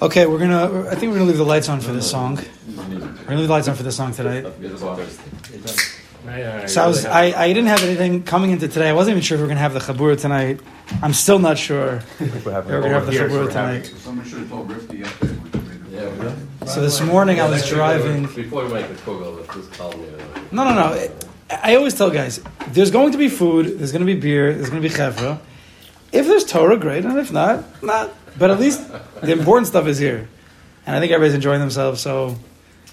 Okay, we're gonna. I think we're gonna leave the lights on for this song. We're gonna leave the lights on for this song tonight. So I was. I, I didn't have anything coming into today. I wasn't even sure if we are gonna have the chabura tonight. I'm still not sure. if We're gonna have the chabura tonight. Someone should have told Rifty yesterday. So this morning I was driving. Before we make the kugel, just tell me. No, no, no. I always tell guys, there's going to be food, there's going to be beer, there's going to be chevra. If there's Torah, great, and if not, not. But at least the important stuff is here, and I think everybody's enjoying themselves. So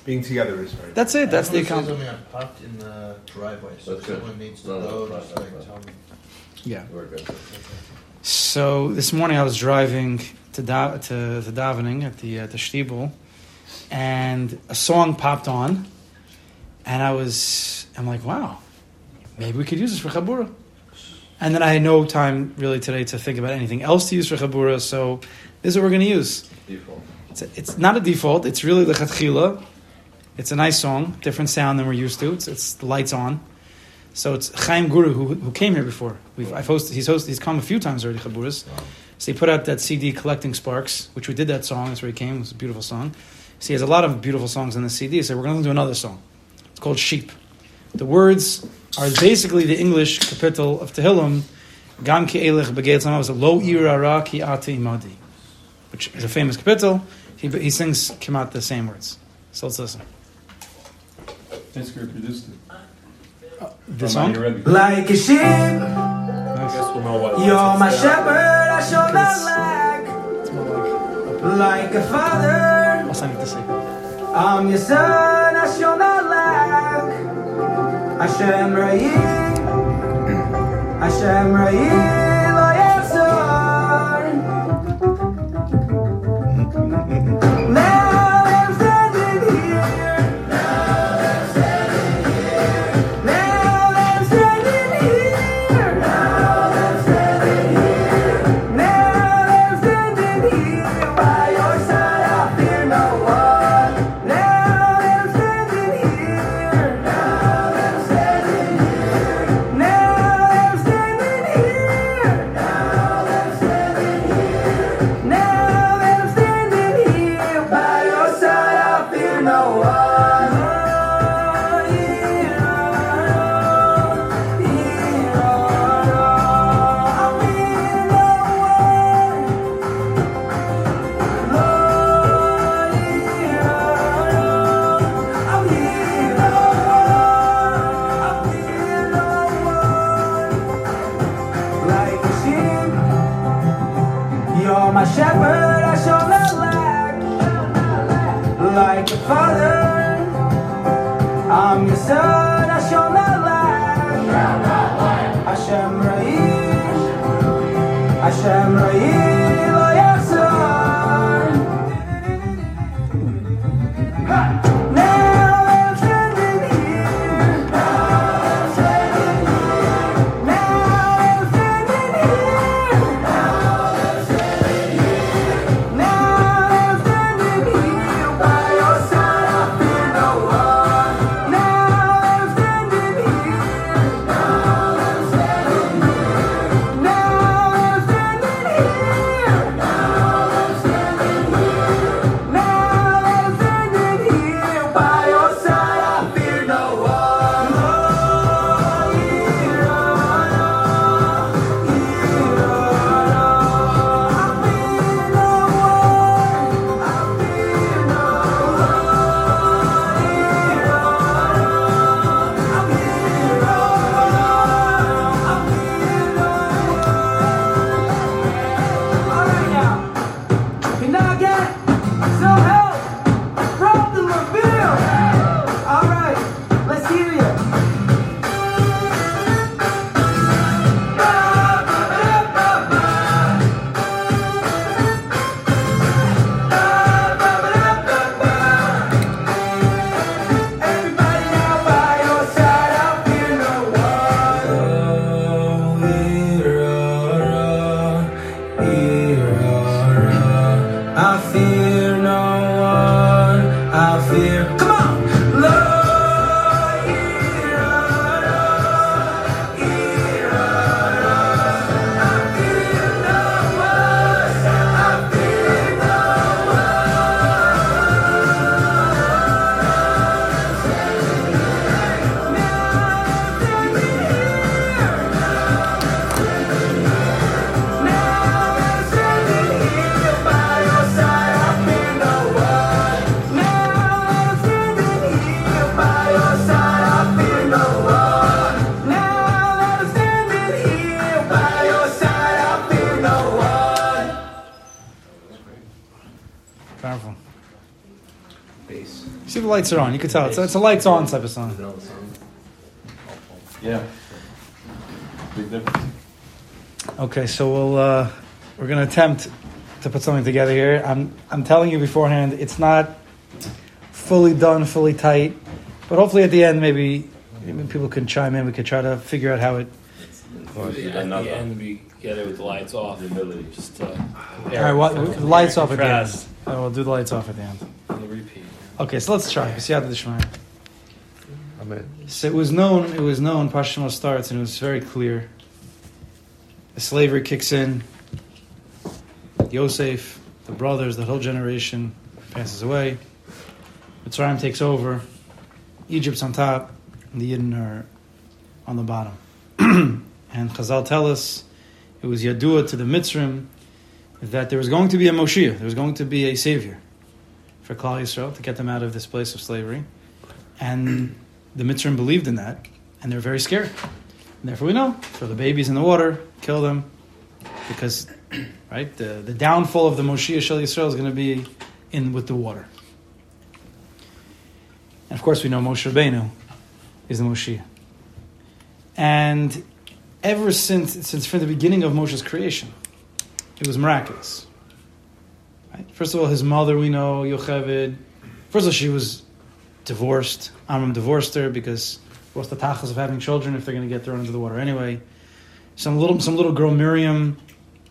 being together is very. That's it. That's the account. I parked in the driveway, so That's someone needs to No, no, go. right, Just like right, tell me. Yeah. We're good. So this morning I was driving to da- to, to davening at the at the shtibel, and a song popped on, and I was I'm like, wow, maybe we could use this for chabura. And then I had no time really today to think about anything else to use for chabura, so this is what we're going to use. Default. It's, a, it's not a default. It's really lechatchila. It's a nice song, different sound than we're used to. It's, it's the lights on. So it's Chaim Guray who, who came here before. We've, I've hosted, he's hosted, he's come a few times already, Chaburas. So he put out that CD, Collecting Sparks, which we did that song. That's where he came. It was a beautiful song. So he has a lot of beautiful songs on the CD. So we're going to do another song. It's called Sheep. The words are basically the English kapitel of Tehillim. Gam ki elech begeit was a lo irara ki ate imadi, which is a famous kapitel. He, he sings come out the same words. So let's listen. Thanks for produced it. Uh, the song? Like a sheep, I guess we'll know what. you're my shepherd, I shall not lack. Like Like a father, what's I need to say? I'm your son, I shall not lack. Hashem Rayi, Hashem Rayi, lights are on. You can tell it's, it's a lights on type of song. You know the song? Yeah. Big difference. Okay, so we'll uh, we're gonna attempt to put something together here. I'm I'm telling you beforehand, it's not fully done, fully tight, but hopefully at the end maybe, maybe people can chime in. We could try to figure out how it. course, at and not the the- end, we get it with the lights off. Humility. Just uh, All right, what, the lights off at the end. Contrast Oh, we'll do the lights off at the end. On the repeat. Okay, so let's try. Siyata D'Shmaya. Amen. So it was known. It was known. Pashimo starts, and it was very clear. The slavery kicks in. The Yosef, the brothers, the whole generation passes away. Mitzrayim takes over. Egypt's on top, and the Yidden are on the bottom. and Chazal tell us it was Yadua to the Mitzrim that there was going to be a Moshiach, there was going to be a savior for Klal Yisrael to get them out of this place of slavery. And the Mitzrim believed in that, and they were very scared. And therefore, we know throw the babies in the water, kill them, because right the, the downfall of the Moshiach Shel Yisrael is going to be in with the water. And of course, we know Moshe Rabbeinu is the Moshiach. And ever since since from the beginning of Moshe's creation, it was miraculous. Right? First of all, his mother we know Yocheved. First of all, she was divorced. Amram divorced her because what's the tachas of having children if they're going to get thrown into the water anyway? Some little some little girl Miriam,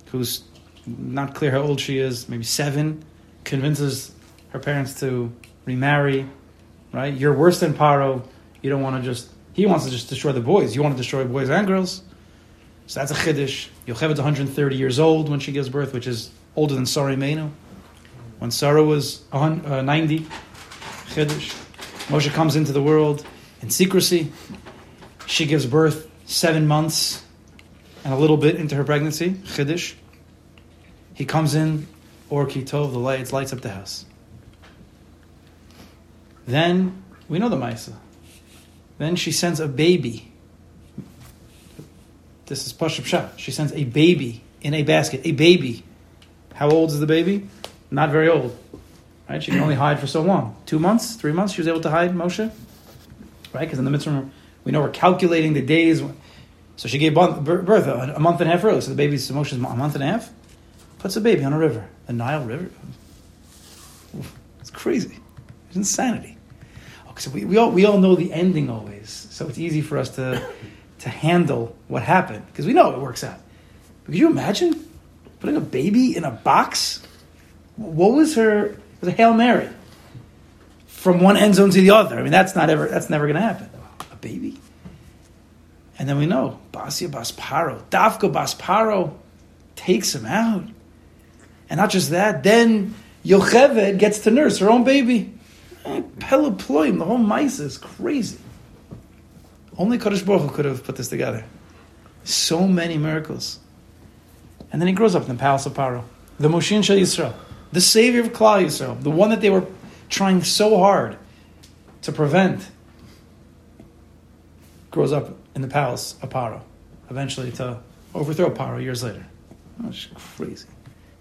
who's not clear how old she is, maybe seven, convinces her parents to remarry. Right? You're worse than Paro. You don't want to just. He wants to just destroy the boys. You want to destroy boys and girls. So that's a chiddush. Yocheved's 130 years old when she gives birth, which is older than Sarah Imeinu. When Sarah was uh, 90, chiddush. Moshe comes into the world in secrecy. She gives birth seven months and a little bit into her pregnancy, chiddush. He comes in, or kitov, the lights lights up the house. Then we know the Maisa. Then she sends a baby. This is Pashup Shah. She sends a baby in a basket. A baby. How old is the baby? Not very old. Right? She can only hide for so long. Two months, three months, she was able to hide Moshe. Right? Because in the mitzvah, we know we're calculating the days. So she gave birth a month and a half early. So the baby's Moshe's a month and a half. Puts a baby on a river, the Nile River. It's crazy. It's insanity. Okay, so we, we, all, we all know the ending always. So it's easy for us to, to handle what happened because we know it works out. But could you imagine putting a baby in a box? What was her? Was a Hail Mary from one end zone to the other. I mean, that's not ever that's never going to happen. A baby. And then we know Basia Basparo, Dafka Basparo takes him out. And not just that, then Yocheved gets to nurse her own baby. Eh, Peloploim, the whole mice is crazy. Only Kadosh Baruch could have put this together. So many miracles. And then he grows up in the palace of Paro. The Moshiach Shel Yisrael. The savior of Klal Yisrael. The one that they were trying so hard to prevent. Grows up in the palace of Paro. Eventually to overthrow Paro years later. Oh, it's crazy.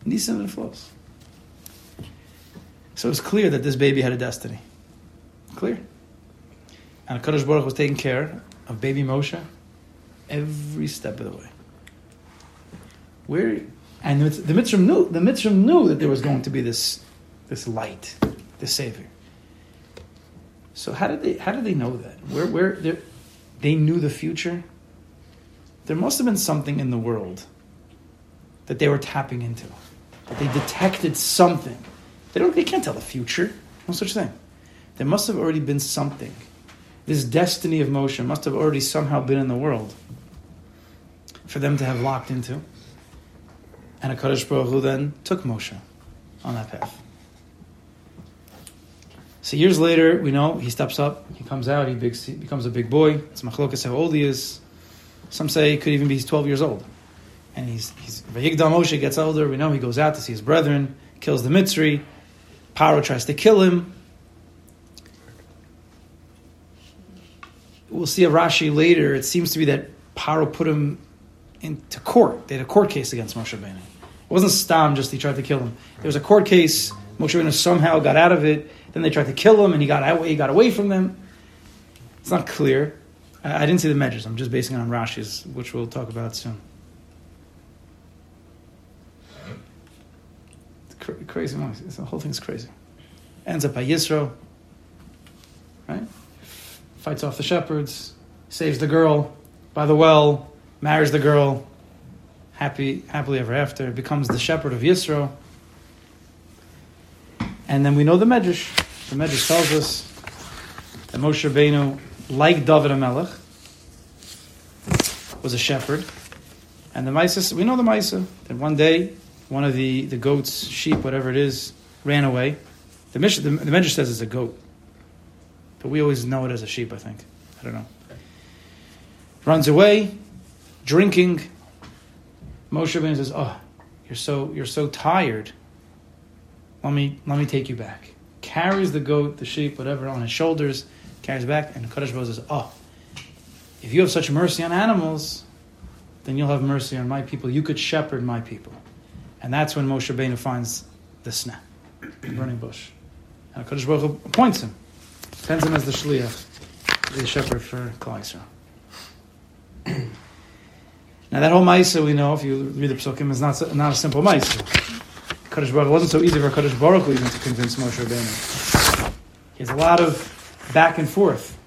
Nisim and flows. So it's clear that this baby had a destiny. Clear. And Kadosh Baruch was taking care of baby Moshe every step of the way. Where and the, the knew the Mitzrim knew that there was going to be this this light, this savior. So how did they how did they know that? Where where they they knew the future? There must have been something in the world that they were tapping into. That they detected something. They don't they can't tell the future. No such thing. There must have already been something. This destiny of motion must have already somehow been in the world for them to have locked into. And a Kadosh Baruch Hu then took Moshe on that path. So years later, we know he steps up, he comes out, he, becomes a big boy. It's machlokas how old he is. Some say he could even be 12 years old. And he's, he's Moshe gets older. We know he goes out to see his brethren, kills the Mitzri. Paro tries to kill him. We'll see a Rashi later. It seems to be that Paro put him into court. They had a court case against Moshe Rabbeinu. It wasn't Stam just he tried to kill him. There was a court case. Moshe Rabbeinu somehow got out of it. Then they tried to kill him, and he got away. He got away from them. It's not clear. I, I didn't see the measures. I'm just basing it on Rashi's, which we'll talk about soon. Crazy. The whole thing's crazy. Ends up by Yisro, right? Fights off the shepherds, saves the girl by the well, marries the girl, happy, happily ever after, becomes the shepherd of Yisro. And then we know the Medrash. The Medrash tells us that Moshe Rabbeinu, like David HaMelech, was a shepherd. And the Maisa, we know the Maisa, that one day, one of the, the goats, sheep, whatever it is, ran away. The, Mish, the, the Medrash says it's a goat. But we always know it as a sheep, I think. I don't know. Runs away, drinking. Moshe Rabbeinu says, "Oh, you're so you're so tired. Let me let me take you back." Carries the goat, the sheep, whatever, on his shoulders, carries back, and Kadosh Baruch says, "Oh, if you have such mercy on animals, then you'll have mercy on my people. You could shepherd my people." And that's when Moshe Rabbeinu finds the sneh, the burning bush, and Kadosh Baruch appoints him, sends him as the shliach, the shepherd for Klal Yisrael. Now that whole Maisa we know, if you read the Psukim, is not, not a simple Maisa. Kadosh Baruch wasn't so easy for Kadosh Baruch even to convince Moshe Rabbeinu. He has a lot of back and forth.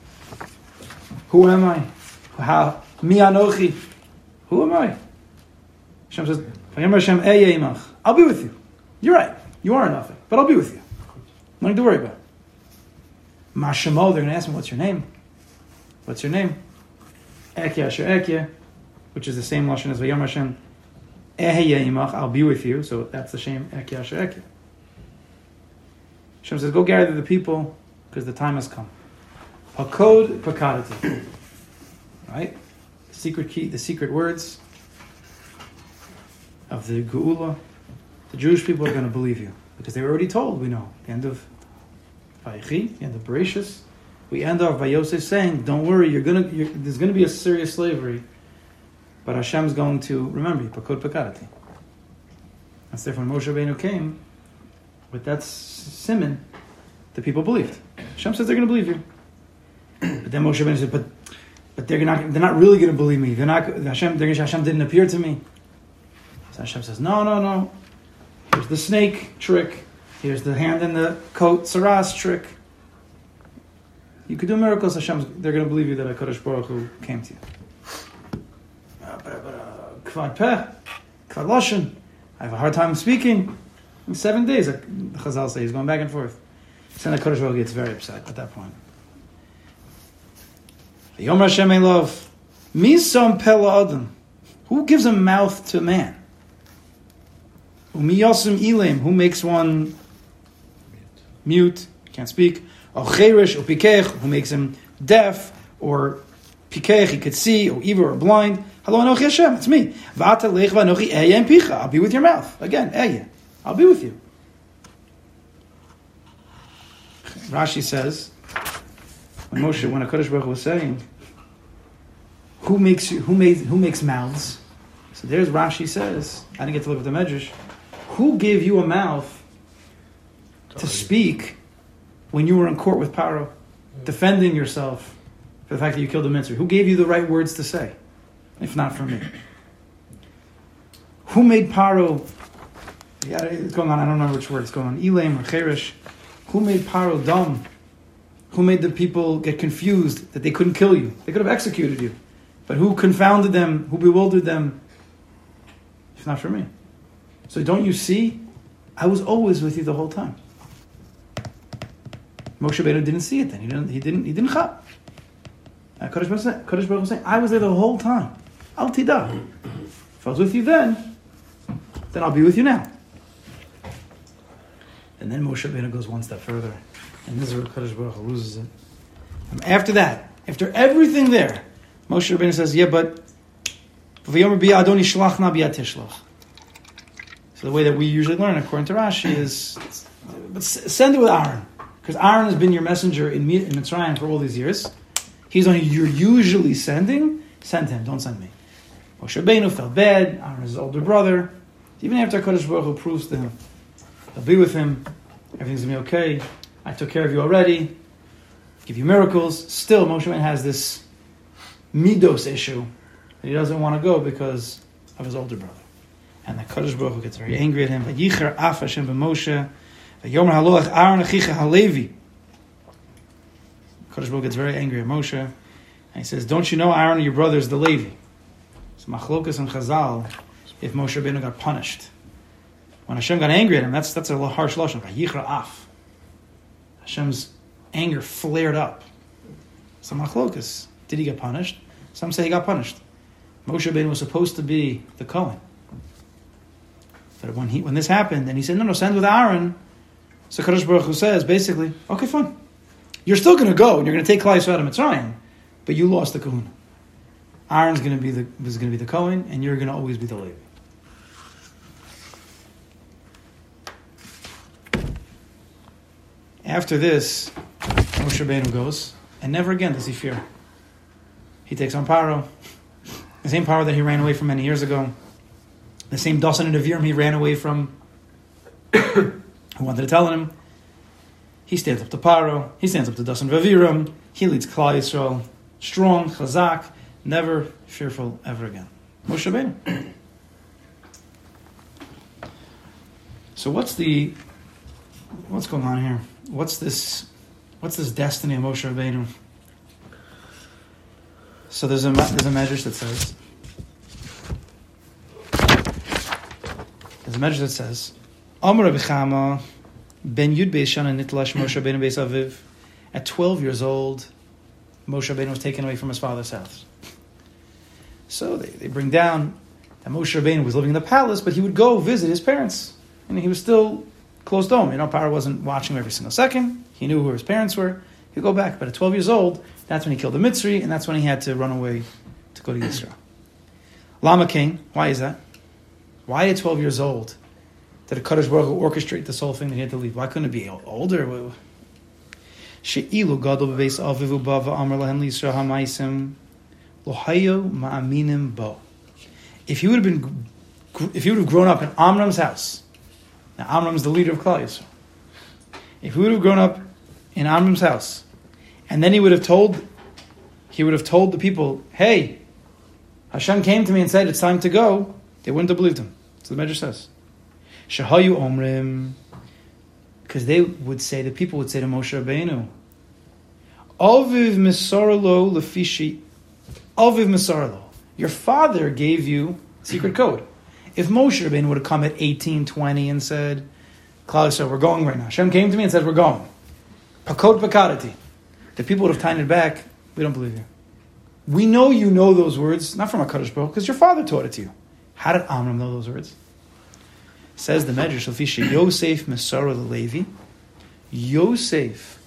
Who am I? How? Mi anochi? Who am I? Hashem says, "Vayomer Hashem eh, eye. I'll be with you. You're right. You are nothing, but I'll be with you. Nothing to worry about. Mashamo, they're going to ask me, what's your name? What's your name? Ehyeh Asher Ehyeh, which is the same lashon as Vayom Hashem. Eheye imach, I'll be with you. So that's the Asher Ehyeh. Hashem says, go gather the people because the time has come. Hakod pakadati. Right? The secret key, the secret words of the Geula. The Jewish people are going to believe you because they were already told, we know. The end of Vayechi, the end of Bereshis. We end off by Yosef saying, "Don't worry, you're gonna. There's going to be a serious slavery, but Hashem's going to remember you." Pakod pakadati. That's therefore when Moshe Rabbeinu came with that simon, the people believed. Hashem says they're going to believe you, but then Moshe Rabbeinu said, "But, but they're not. They're not really going to believe me. They're not. Hashem. They're, Hashem didn't appear to me." So Hashem says, "No, no, no. Here's the snake trick. Here's the hand in the coat saras trick." You could do miracles, Hashem, they're going to believe you that HaKadosh Baruch Hu came to you. Uh, but, but, uh, Peh. I have a hard time speaking. In seven days, the Chazal say he's going back and forth. So Baruch Hu gets very upset at that point. Yom Hashem love. Misam pela adam. Who gives a mouth to man? Umiyasim ilim. Who makes one mute, can't speak? Or cheresh or pikech, who makes him deaf, or pikech, he could see, or evil or blind. Hello, Anochi Hashem, it's me. V'ata lech v'anochi eya picha. I'll be with your mouth. Again, eya. I'll be with you. Rashi says, when Moshe, when HaKadosh Baruch was saying, who makes who made, who makes mouths? So there's Rashi says, I didn't get to look at the Medrash. Who gave you a mouth to speak when you were in court with Paro, mm. defending yourself for the fact that you killed a Mitzri? Who gave you the right words to say, if not for me? Who made Paro? Yeah, it's going on. I don't know which word it's going on. Elam or Cheresh. Who made Paro dumb? Who made the people get confused that they couldn't kill you? They could have executed you, but who confounded them? Who bewildered them? If not for me. So don't you see? I was always with you the whole time. Moshe Rabbeinu didn't see it then. He didn't. He didn't. He didn't chap. Uh, Kodesh Baruch Hu- saying, "I was there the whole time. Al tida. If I was with you then, then I'll be with you now." And then Moshe Rabbeinu goes one step further, and this is where Kodesh Baruch Hu loses it. And after that, after everything there, Moshe Rabbeinu says, "Yeah, but v'yomer bi Adoni shlach na biyat tishlach." So the way that we usually learn, according to Rashi, is but send it with Aaron, because Aaron has been your messenger in, in Mitzrayim for all these years. He's only you're usually sending. Send him. Don't send me. Moshe Rabbeinu felt bad. Aaron is his older brother. Even after Kodesh Baruch Hu proves to him, he'll be with him. Everything's gonna be okay. I took care of you already. Give you miracles. Still, Moshe Rabbeinu has this midos issue that he doesn't want to go because of his older brother. And the Kadosh Baruch Hu gets very angry at him. Vayicher af Hashem b'Moshe. Vayomer haloach Aaron achicha halevi. Kadosh Baruch gets very angry at Moshe. And he says, don't you know Aaron, your brother, is the Levi? So machlokas and Chazal, if Moshe Rabbeinu got punished. When Hashem got angry at him, that's, that's a harsh lashon. Vayicher af. Hashem's anger flared up. So machlokas. Did he get punished? Some say he got punished. Moshe Rabbeinu was supposed to be the Kohen. But when he when this happened, and he said, "No, no, send with Aaron." So Kadosh Baruch Hu says, basically, "Okay, fine. You're still going to go, and you're going to take Yisrael out of Mitzrayim, but you lost the Kahuna. Aaron's going to be the was going to be the Kohen, and you're going to always be the Levi." After this, Moshe Rabbeinu goes, and never again does he fear. He takes on Paro, the same power that he ran away from many years ago, the same Dasan and Aviram he ran away from, who wanted to tell him. He stands up to Paro, he stands up to Dasan Vaviram, he leads Klal Yisrael, strong, chazak, never fearful ever again. Moshe Rabbeinu. So what's the what's going on here? What's this what's this destiny of Moshe Rabbeinu? So there's a there's a measure that says there's a measure that says Amr Chama ben Yud Beishana Nitlash Moshe Rabbeinu Beis Aviv. At 12 years old, Moshe Rabbeinu was taken away from his father's house. So they, they bring down that Moshe Rabbeinu was living in the palace, but he would go visit his parents, and he was still close to home. You know, Paro wasn't watching him every single second. He knew who his parents were. He'd go back. But at 12 years old, that's when he killed the Mitzri, and that's when he had to run away to go to Yisro. Lama King, why is that? Why at 12 years old did a Kadosh Hu orchestrate this whole thing that he had to leave? Why couldn't it be older? She'ilu gadol avivu bava hamaisim lohayo ma'aminim bo. If he would have been, if he would have grown up in Amram's house, now Amram's the leader of Klal Yisrael. If he would have grown up in Amram's house, and then he would have told, he would have told the people, "Hey, Hashem came to me and said it's time to go." They wouldn't have believed him. So the Medrash says, "Shahayu omrim," because they would say the people would say to Moshe Rabbeinu, "Aviv misarlo lefishi, Aviv misarlo." Your father gave you secret code. If Moshe Rabbeinu would have come at 18, 20 and said, said, we're going right now. Hashem came to me and said, we're going. Pakod pakadati. The people would have tied it back. We don't believe you. We know you know those words, not from a Kadosh Baruch, because your father taught it to you. How did Amram know those words? Says the Medrash, Lafisha, Yosef Mesara the Levi. Yosef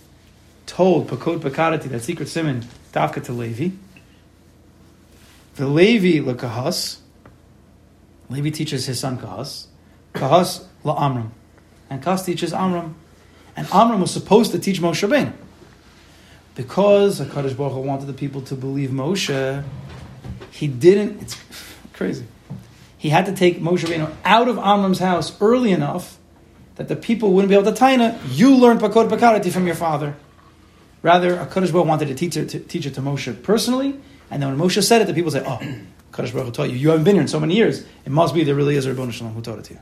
told Pakod pakadati, that secret simon, Davka to Levi. The Levi lekahas. Levi teaches his son Kahas. Kahas la Amram. And Kahas teaches Amram. And Amram was supposed to teach Moshe Rabbeinu. Because HaKadosh Baruch Hu wanted the people to believe Moshe, he didn't, it's crazy. He had to take Moshe Rabbeinu out of Amram's house early enough that the people wouldn't be able to taina, you learned Pakod Pakadati from your father. Rather, HaKadosh Baruch wanted to teach it to, teach it to Moshe personally, and then when Moshe said it, the people say, oh, Kadosh Baruch Hu taught you. You haven't been here in so many years. It must be there really is a Rabbanu Shalom who taught it to you.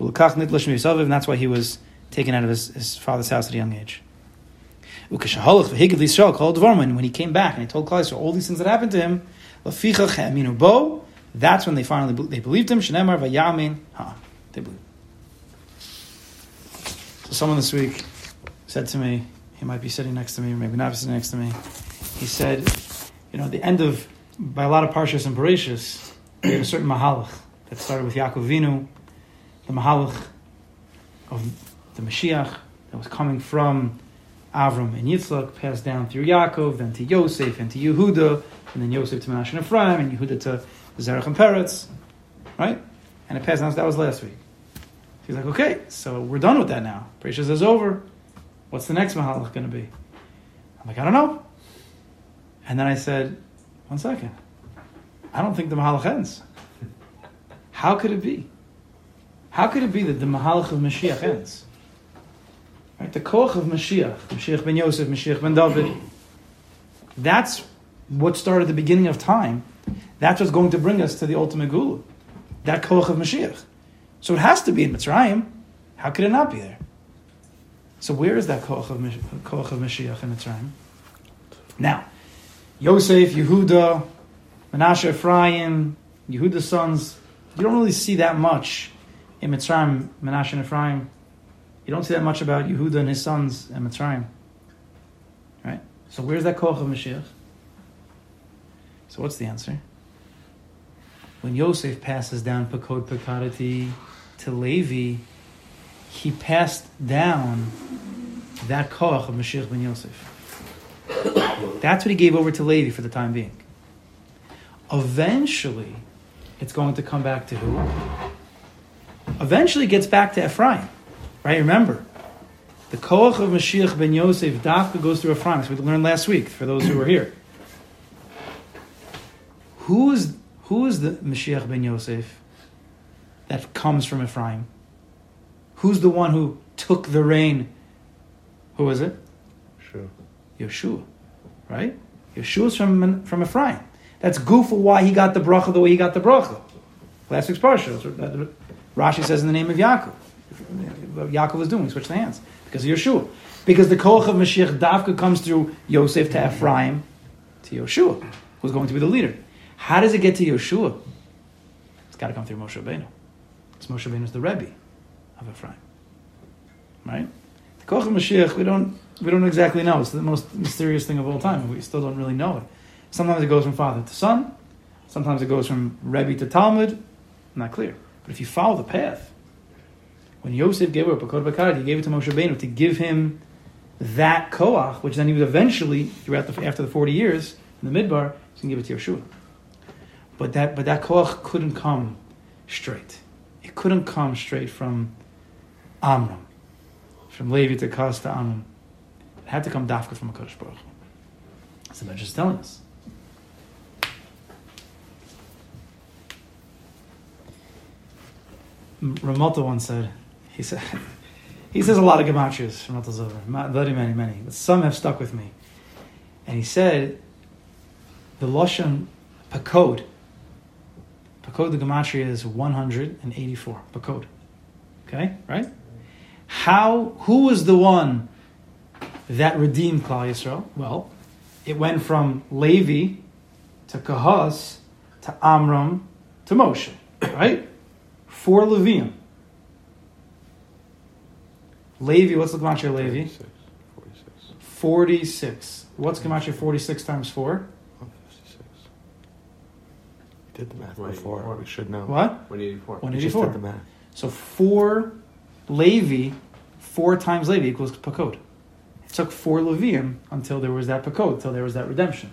And that's why he was taken out of his, his father's house at a young age. When he came back and he told Klai all these things that happened to him, that's when they finally they believed him. They believed. So someone this week said to me, he might be sitting next to me, or maybe not sitting next to me. He said, you know, at the end of by a lot of parshas and parashas, we had a certain mahalach that started with Yaakov Avinu, the mahalach of the Mashiach that was coming from Avram and Yitzchak, passed down through Yaakov, then to Yosef and to Yehuda, and then Yosef to Menashe and Ephraim, and Yehuda to Zerach and Peretz, right? And it passed down. That was last week. He's like, okay, so we're done with that now. Parashas is over. What's the next mahalach going to be? I'm like, I don't know. And then I said, one second. I don't think the Mahalach ends. How could it be? How could it be that the Mahalach of Mashiach ends? Right? The Koach of Mashiach, Mashiach ben Yosef, Mashiach ben David, that's what started the beginning of time. That's what's going to bring us to the ultimate Geula. That Koach of Mashiach. So it has to be in Mitzrayim. How could it not be there? So where is that Koach of, Koach of Mashiach in Mitzrayim? Now, Yosef, Yehuda, Menashe, Ephraim, Yehuda's sons, you don't really see that much in Mitzrayim, Menashe and Ephraim. You don't see that much about Yehuda and his sons in Mitzrayim. Right? So where's that Koach of Mashiach? So what's the answer? When Yosef passes down Pakod Pakadati to Levi, he passed down that Koach of Mashiach ben Yosef. That's what he gave over to Levi for the time being. Eventually, it's going to come back to who? Eventually, gets back to Ephraim. Right? Remember, the Koach of Mashiach ben Yosef, Dafka goes through Ephraim. So we learned last week, for those who were here. Who is, who is the Mashiach ben Yosef that comes from Ephraim? Who's the one who took the reign? Who is it? Yeshua, right? Yeshua's from from Ephraim. That's goof of why he got the bracha the way he got the bracha. Last week's parsha. Rashi says in the name of Yaakov. What Yaakov was doing, he switched the hands because of Yeshua. Because the koach of Mashiach Davka comes through Yosef to Ephraim to Yeshua, who's going to be the leader. How does it get to Yeshua? It's got to come through Moshe Rabbeinu. Because Moshe Rabbeinu is the Rebbe of Ephraim, right? The koach Mashiach, we don't we don't exactly know. It's the most mysterious thing of all time. We still don't really know it. Sometimes it goes from father to son. Sometimes it goes from Rebbe to Talmid. Not clear. But if you follow the path, when Yosef gave up Pakod Bakad, he gave it to Moshe Rabbeinu to give him that koach, which then he would eventually, throughout the, after the 40 years in the Midbar, he's going to give it to Yeshua. But that, but that koach couldn't come straight. It couldn't come straight from Amram, from Levi to Kas to Amram. It had to come dafka from a Kodesh Baruch. So they're just telling us. M- once said, he said, he says a lot of gematrias, Ramalta Zover, ma- very many, many, but some have stuck with me. And he said, the Lashon Pakod, Pakod the gematria is 184, Pakod. Okay, right? How, who was the one that redeemed Klal Yisrael? Well, it went from Levi to Kahas to Amram to Moshe, right? Four Levium. Levi, what's the Gematria of Levi? 46. 46. 46. What's Gematria 46 times 4? 156. We did the math Right. before. We should know. What? 184. 184. We just did 184. the math. So 4 Levi, 4 times Levi equals Pakod. It took 4 Levium until there was that Pakod, until there was that redemption.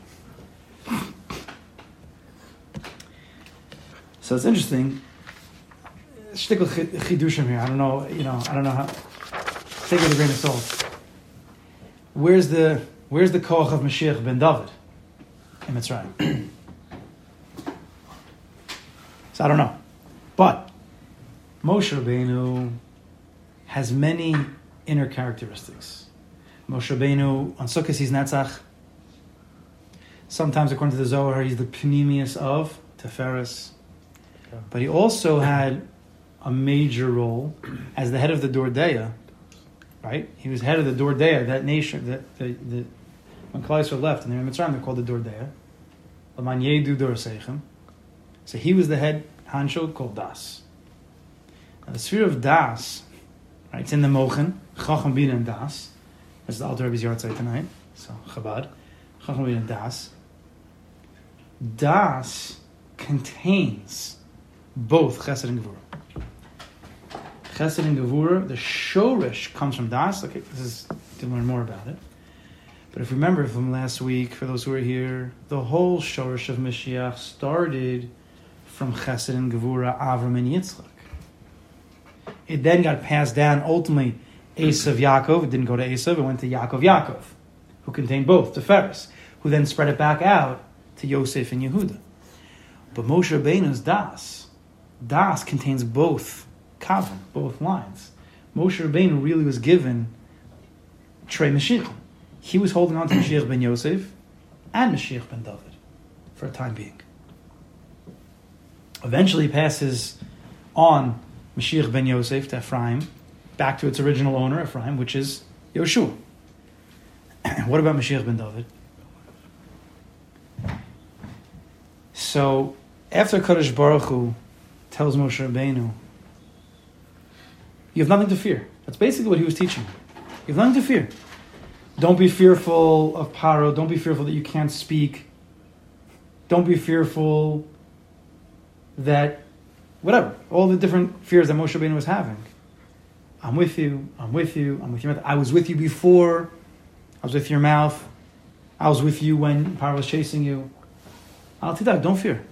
So it's interesting. Shtickle chidushim here. I don't know. You know. I don't know how. Take it with a grain of salt. Where's the Where's the koach of Mashiach ben David in Mitzrayim? so I don't know, but Moshe Rabbeinu has many inner characteristics. Moshe Rabbeinu on Sukkot he's Netzach. Sometimes, according to the Zohar, he's the panemius of Tiferes. But he also had a major role as the head of the Dordeya, right? He was head of the Dordeya, that nation, that the, the, when Klal left, and they're in Mitzrayim, they're called the Dordeya. Laman Yedu. So he was the head Hancho called Das. Now the sphere of Das, right, it's in the Mochen, Chacham Bin and Das. That's the Alter Rebbe's Yartzeit tonight, so Chabad. Chacham Bin and Das. Das contains both Chesed and Gevurah. Chesed and Gevurah, the Shorish comes from Das. Okay, this is to learn more about it. But if you remember from last week, for those who are here, the whole Shorish of Mashiach started from Chesed and Gevurah, Avram and Yitzchak. It then got passed down, ultimately, hmm. Esav Yaakov. It didn't go to Esav, it went to Yaakov Yaakov, who contained both, Tiferes, who then spread it back out to Yosef and Yehuda. But Moshe Rabbeinu's Das, Das contains both kavim, both lines. Moshe Rabbeinu really was given Trey Mashiach. He was holding on to Mashiach ben Yosef and Mashiach ben David for a time being. Eventually, he passes on Mashiach ben Yosef to Ephraim, back to its original owner, Ephraim, which is Yoshua. what about Mashiach ben David? So, after Kadosh Baruch Hu tells Moshe Rabbeinu, you have nothing to fear. That's basically what he was teaching. You have nothing to fear. Don't be fearful of Paro. Don't be fearful that you can't speak. Don't be fearful that, whatever, all the different fears that Moshe Rabbeinu was having. I'm with you. I'm with you. I'm with your mouth. I was with you before. I was with your mouth. I was with you when Paro was chasing you. Al Tidak, don't fear.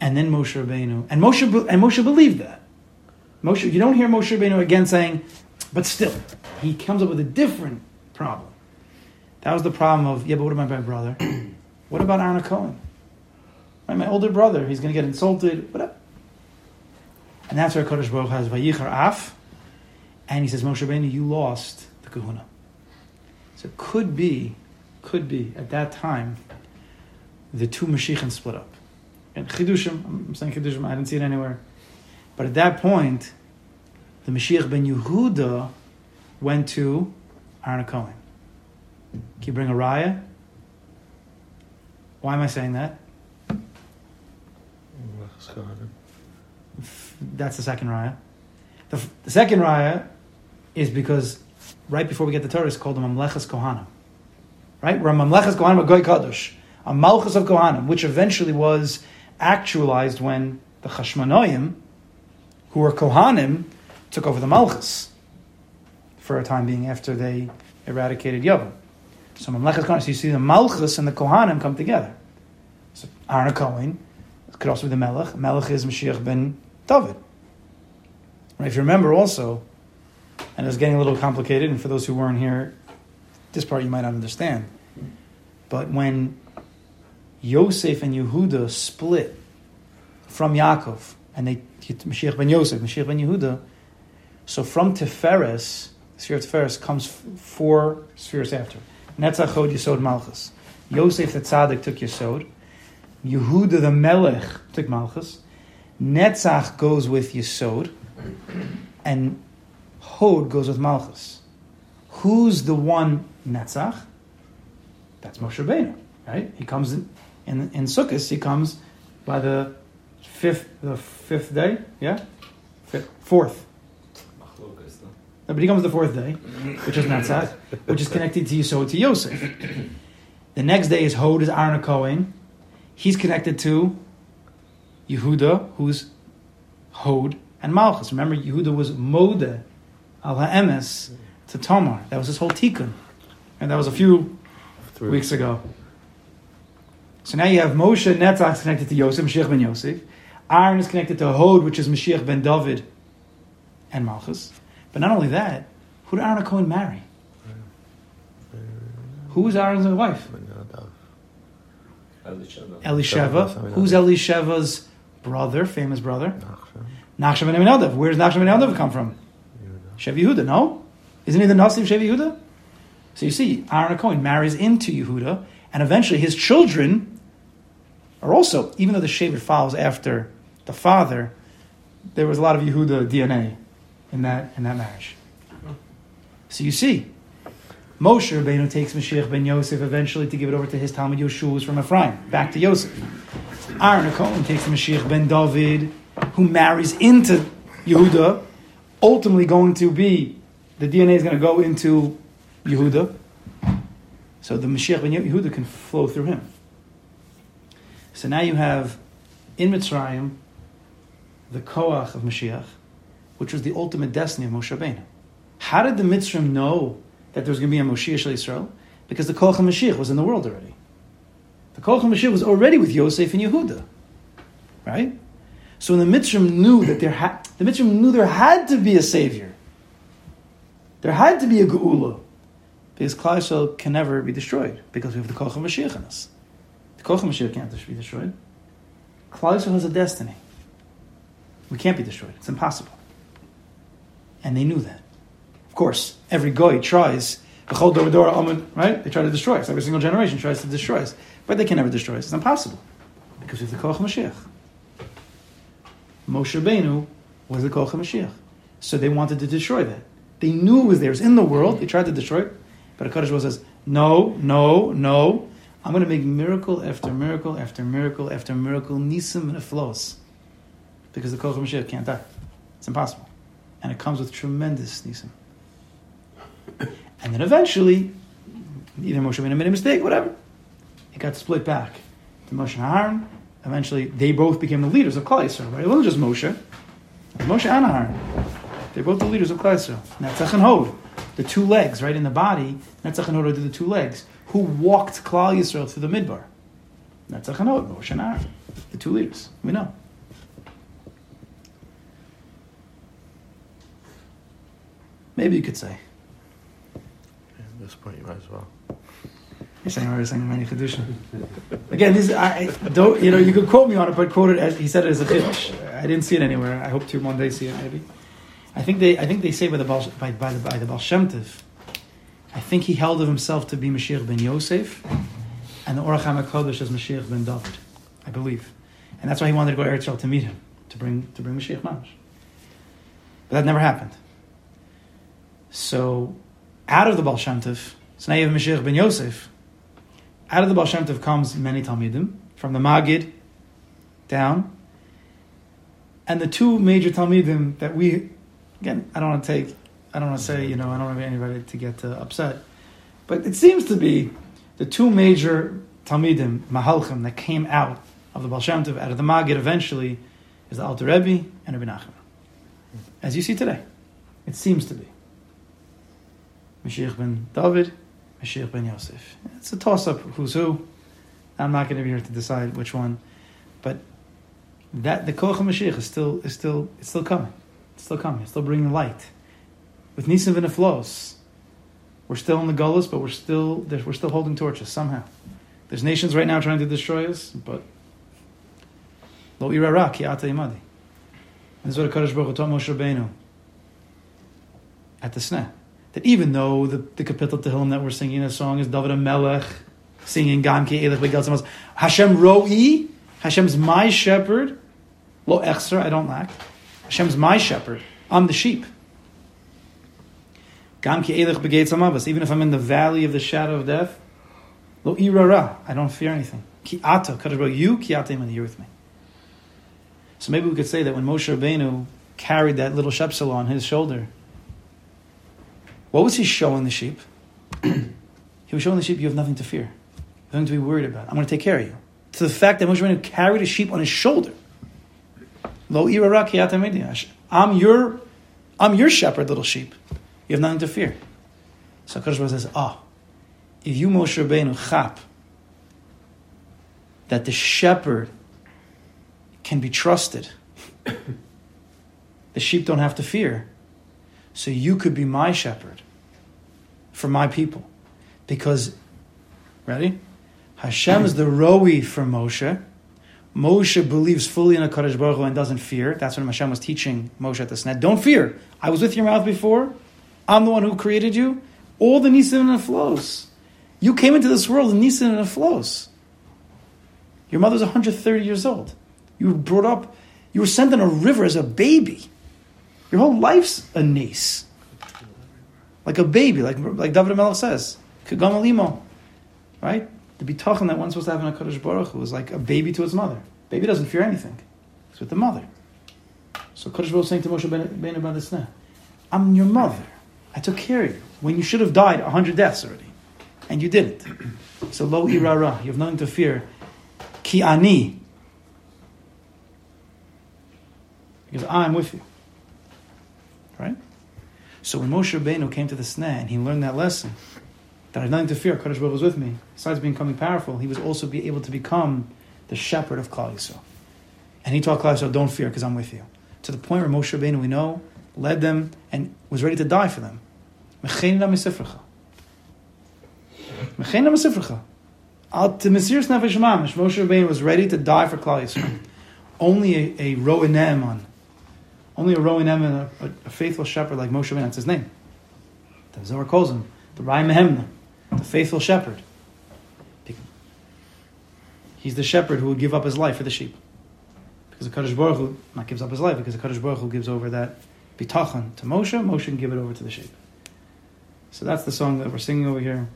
And then Moshe Rabbeinu, and Moshe, and Moshe believed that. Moshe, you don't hear Moshe Rabbeinu again saying, but still, he comes up with a different problem. That was the problem of, yeah, but what about my brother? what about Aaron Cohen? Right, my older brother, he's going to get insulted, whatever. Uh, and that's where Kodesh Baruch has Vayichar Af, and he says, Moshe Rabbeinu, you lost the kahuna. So it could be, could be, at that time, the two Mashiachim split up. And Chidushim, I'm saying Chidushim, I didn't see it anywhere. But at that point, the Mashiach ben Yehuda went to Aaron Cohen. Can you bring a raya? Why am I saying that? That's the second raya. The, f- the second raya is because right before we get the Torah, it's called a Mamlechas Kohanim. Right? We're a Mamlechas Kohanim, a Goy Kadosh. A Malchus of Kohanim, which eventually was actualized when the Chashmonoim, who were Kohanim, took over the Malchus for a time being after they eradicated Yavim. So Mamlechas Kohanim, so you see the Malchus and the Kohanim come together. So Aaron Cohen could also be the Melech. Melech is Mashiach ben David. If you remember also, and it's getting a little complicated, and for those who weren't here, this part you might not understand. But when Yosef and Yehuda split from Yaakov, and they Mashiach ben Yosef, Mashiach ben Yehuda, so from Tiferes, the sphere of Tiferes comes four spheres after. Netzach Chod Yesod Malchus. Yosef the Tzaddik took Yesod. Yehuda the Melech took Malchus. Netzach goes with Yesod. And Hod goes with Malchus. Who's the one Netzach? That's Moshe Rabbeinu, right? He comes in, in, in Sukkot, he comes by the fifth, the fifth day, yeah? Fifth, fourth. No? But he comes the fourth day, which is Netzach, which is connected to Yesod to Yosef. The next day is Hod, is Aaron Cohen. He's connected to Yehuda, who's Hod and Malchus. Remember, Yehuda was Mode al Ha'emes to Tamar. That was his whole tikkun. And that was a few Three. weeks ago. So now you have Moshe Netzach connected to Yosef, Mashiach ben Yosef. Aaron is connected to Hod, which is Mashiach ben David and Malchus. But not only that, who did Aaron and Cohen marry? Who was Aaron's wife? Elisheva. Elisheva. Who's Elisheva's brother, famous brother? Nachshon ben Aminadav. Where does Nachshon ben Aminadav come from? Shev Yehuda, no? Isn't he the Nasi of Shev Yehuda? So you see, Aaron Cohen marries into Yehuda, and eventually his children are also, even though the Shevet follows after the father, there was a lot of Yehuda DNA in that, in that marriage. So you see, Moshe Rabbeinu takes Mashiach ben Yosef eventually to give it over to his Talmid Yeshua from Ephraim, back to Yosef. Aaron Cohen takes Mashiach ben David, who marries into Yehuda, ultimately going to be, the DNA is going to go into Yehuda. So the Mashiach ben Yehuda can flow through him. So now you have in Mitzrayim the Koach of Mashiach, which was the ultimate destiny of Moshe Rabbeinu. How did the Mitzrayim know that there was going to be a Moshiach Shel Yisrael? Because the Koach of Mashiach was in the world already. The Koach of Mashiach was already with Yosef and Yehuda, right? So when the Mitzrayim knew that there had, the Mitzrayim knew there had to be a savior. There had to be a Geula. Because Klal Yisrael can never be destroyed because we have the Koach of Mashiach in us. The Koach of Mashiach can't be destroyed. Klal Yisrael has a destiny. We can't be destroyed. It's impossible. And they knew that. Of course, every goy tries, amen, um, right? They try to destroy us. Every single generation tries to destroy us. But they can never destroy us. It's impossible. Because we have the Koach Mashiach. Moshe Benu was the Koach Mashiach. So they wanted to destroy that. They knew it was was in the world. They tried to destroy it. But HaKadosh Baruch says, no, no, no. I'm going to make miracle after miracle after miracle after miracle, nisim and flows. Because the Koach Mashiach can't die. It's impossible. And it comes with tremendous nisim. And then eventually, either Moshe made a mistake, whatever. It got split back to Moshe and Aaron. Eventually, they both became the leaders of Klal Yisrael, right? It wasn't just Moshe. Moshe and Aaron. They're both the leaders of Klal Yisrael. Netzach and Hod, the two legs, right, in the body. Netzach and Hod are the two legs. Who walked Klal Yisrael through the Midbar? Netzach and Hod, Moshe and Aaron. The two leaders. We know. Maybe you could say. This point, you might as well. You're saying we're saying many chedushim. Again, this I, don't you know you could quote me on it, but quote it as he said it as a chiddush. I didn't see it anywhere. I hope to one day see it maybe. I think they I think they say by the Baal, by, by the by the Baal Shem Tov, I think he held of himself to be Mashiach ben Yosef, and the Ohr HaChaim HaKadosh as Mashiach ben David, I believe, and that's why he wanted to go to Eretz to meet him to bring to bring Mashiach Mamash. But that never happened. So, out of the Baal Shem Tov, so now you have Mashiach ben Yosef. Out of the Baal Shem Tov comes many Talmidim, from the Magid down. And the two major Talmidim that we, again, I don't want to take, I don't want to say, you know, I don't want anybody to get uh, upset. But it seems to be the two major Talmidim, Mahalchim, that came out of the Baal Shem Tov, out of the Magid eventually, is the Alter Rebbe and Rabbi Nachman. As you see today. It seems to be. Mashiach ben David, Mashiach ben Yosef. It's a toss up who's who. I'm not going to be here to decide which one, but that the Koach Mashiach is still is still it's still coming. It's still coming. It's still bringing light. With Nisim and flows, we're still in the gullus, but we're still we're still holding torches somehow. There's nations right now trying to destroy us, but lo irara ki ata imadi. This is what Kadosh Baruch Hu taught Moshe Rabbeinu at the sneh that even though the, the Kapitel Tehillim that we're singing in a song is David Melech singing Gam Ki Elech Hashem Ro'i, Hashem's my shepherd, Lo Echser, I don't lack. Hashem's my shepherd, I'm the sheep. Gam Ki Elech even if I'm in the valley of the shadow of death, Lo Irara, I don't fear anything. Ki Ata, Hu, you, Ki Ata you're with me. So maybe we could say that when Moshe Rabbeinu carried that little shepsel on his shoulder, what was he showing the sheep? he was showing the sheep you have nothing to fear, nothing to be worried about. I'm going to take care of you. To the fact that Moshe Rabbeinu carried a sheep on his shoulder. Lo I'm your, I'm your shepherd, little sheep. You have nothing to fear. So Hu says, Ah, if you Moshe Rabbeinu chap that the shepherd can be trusted, the sheep don't have to fear so you could be my shepherd for my people. Because, ready? Hashem is the Roi for Moshe. Moshe believes fully in a Kadosh Baruch Hu and doesn't fear. That's what Hashem was teaching Moshe at the sneh. Don't fear. I was with your mouth before. I'm the one who created you. All the nisim and the flows. You came into this world in nisim and the flows. Your mother's 130 years old. You were brought up, you were sent in a river as a baby. Your whole life's a nace. Like a baby, like, like David Melech says. Kagam. Right? The bitachon that one's supposed to have in a Kadosh Baruch Hu is like a baby to its mother. Baby doesn't fear anything. It's with the mother. So Kadosh Baruch saying to Moshe Ben Abadisneh, I'm your mother. I took care of you. When you should have died a hundred deaths already. And you didn't. So lo irara, you have nothing to fear. Ki ani. Because I'm with you. Right? So when Moshe Rabbeinu came to the sneh and he learned that lesson, that I have nothing to fear, Kadosh Baruch was with me. Besides becoming powerful, he was also be able to become the shepherd of Klal Yisrael. And he taught Klal Yisrael, don't fear because I'm with you. To the point where Moshe Rabbeinu, we know, led them and was ready to die for them. Moshe Rabbeinu was ready to die for Klal Yisrael. Only a, a on Only a Ro'eh Ne'eman, a, a, faithful shepherd like Moshe Rabbeinu, that's his name. The Zohar calls him the Raya Mehemna, the faithful shepherd. He's the shepherd who would give up his life for the sheep. Because the Kadosh Baruch Hu not gives up his life, because the Kadosh Baruch Hu gives over that bitachon to Moshe, Moshe can give it over to the sheep. So that's the song that we're singing over here.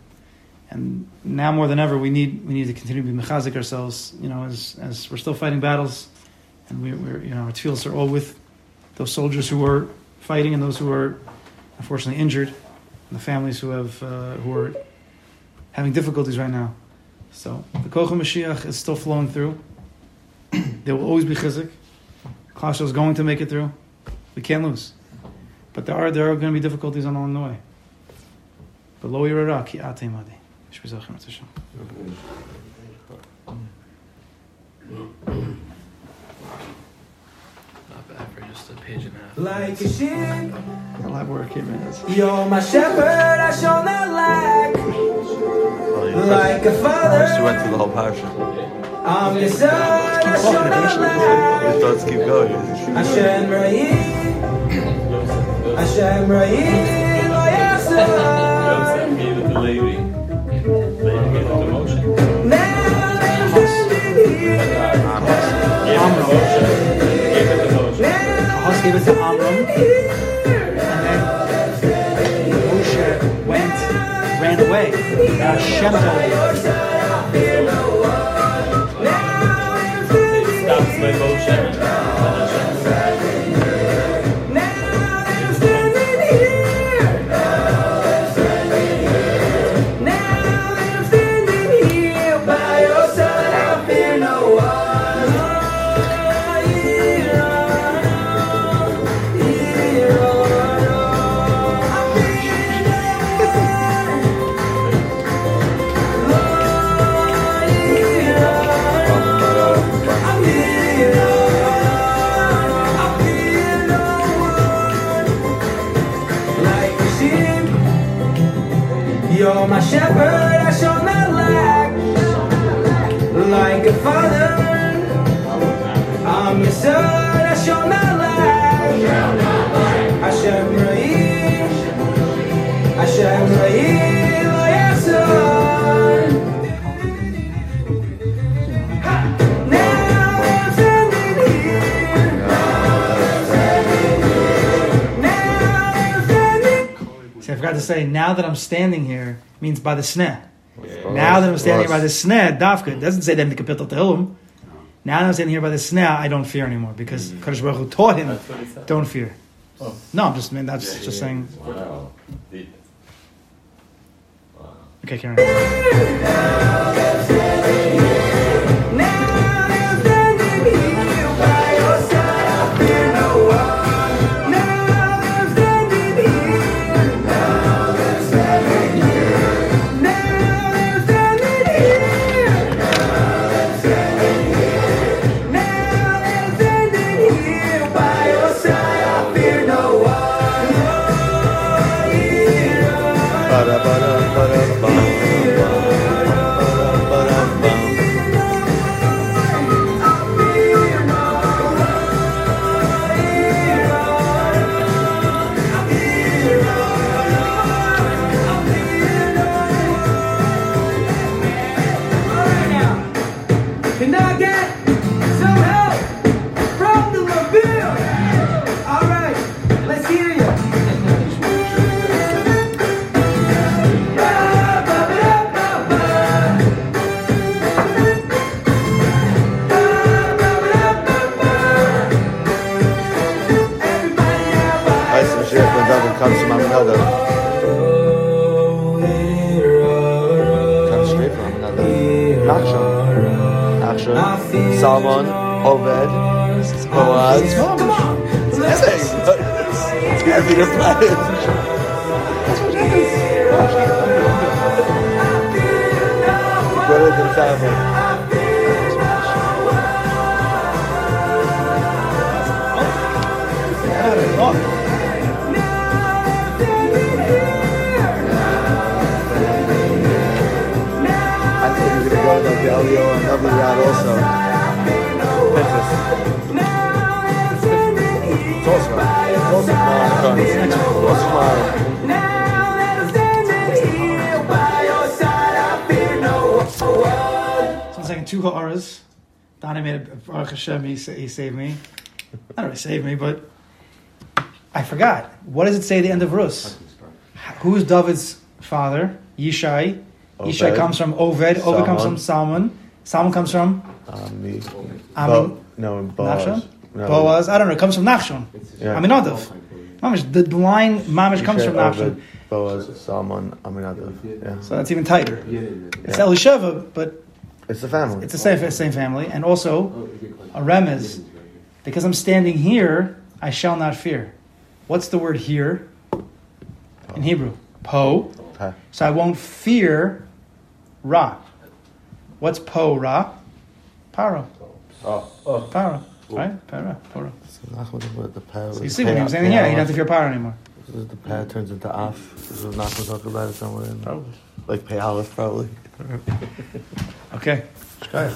And now more than ever, we need we need to continue to be mechazik ourselves. You know, as as we're still fighting battles, and we, we're you know our tefillos are all with those soldiers who are fighting and those who are unfortunately injured, and the families who have uh, who are having difficulties right now. So the Koach Mashiach is still flowing through. there will always be chizik. Klal is going to make it through. We can't lose. But there are there are going to be difficulties along the way. But lo yirara ki ate madi. Shbizachim Hashem. Not bad for just a page and a half. Like a sheep, A lot more came in. you're my shepherd, I shall not lack. Oh, yeah. Like a First, you father, went through the whole parasha. I'm your son, I shall not Your thoughts keep going. Hashem Rahim, Hashem Rahim, lo yasar. gave it to Levi. Levi gave it to Moshe. Now I'm standing here. Gave it Now was it to Amram, and then Moshe went, ran away. Uh, Hashem told him. You're my shepherd, I shall not lack. Like a father, I'm your son, I shall not lack. Hashem Rahim, Hashem Rahim, lo. Now forgot to say, now that I'm standing here means by the sneh. Now that I'm standing here by the sneh, dafka, it doesn't say that in the kapitel tehillim. Now that I'm standing here by the sneh, I don't fear anymore because mm. Kadosh Baruch Hu taught him, That's what he said. don't fear. Oh. No, I'm just, I mean, that's just saying. Wow. Okay, Karen. Ba-da-ba-da-ba-da-bum. Go to the Elio and another route also. It's also What's tomorrow? Now that I'm standing here by your side, I fear no one. So I'm saying two ha'aras. Donnie made a Baruch Hashem, he, sa- he saved me. Not really saved me, but I forgot. What does it say at the end of Rus? Who's David's father? Yishai. Yishai Oved. comes from Oved. Oved comes from Salmon. Salmon comes from Ami. Ami. Bo- no, Boaz. Nachshon? No. Boaz. I don't know. It comes from Nachshon. Yeah. Aminadav. Mamish, the line Mamish comes from Nachshon. Boaz, Salmon, Aminadav. Yeah. So that's even tighter. It's Yeah. Elisheva, but It's the family. it's the same, same family. And also, a remez. Because I'm standing here, I shall not fear. What's the word here in Hebrew? Po. Okay. So I won't fear Ra. What's Po Ra? Paro. Oh, oh. Paro. Right? Para. Paro. So is what the power. So you see when he was saying here, he didn't have to fear Paro anymore. The pad turns into af. This is what Nachman talked about it somewhere. In, Probably. like pay Aleph, probably. Okay. Yeah.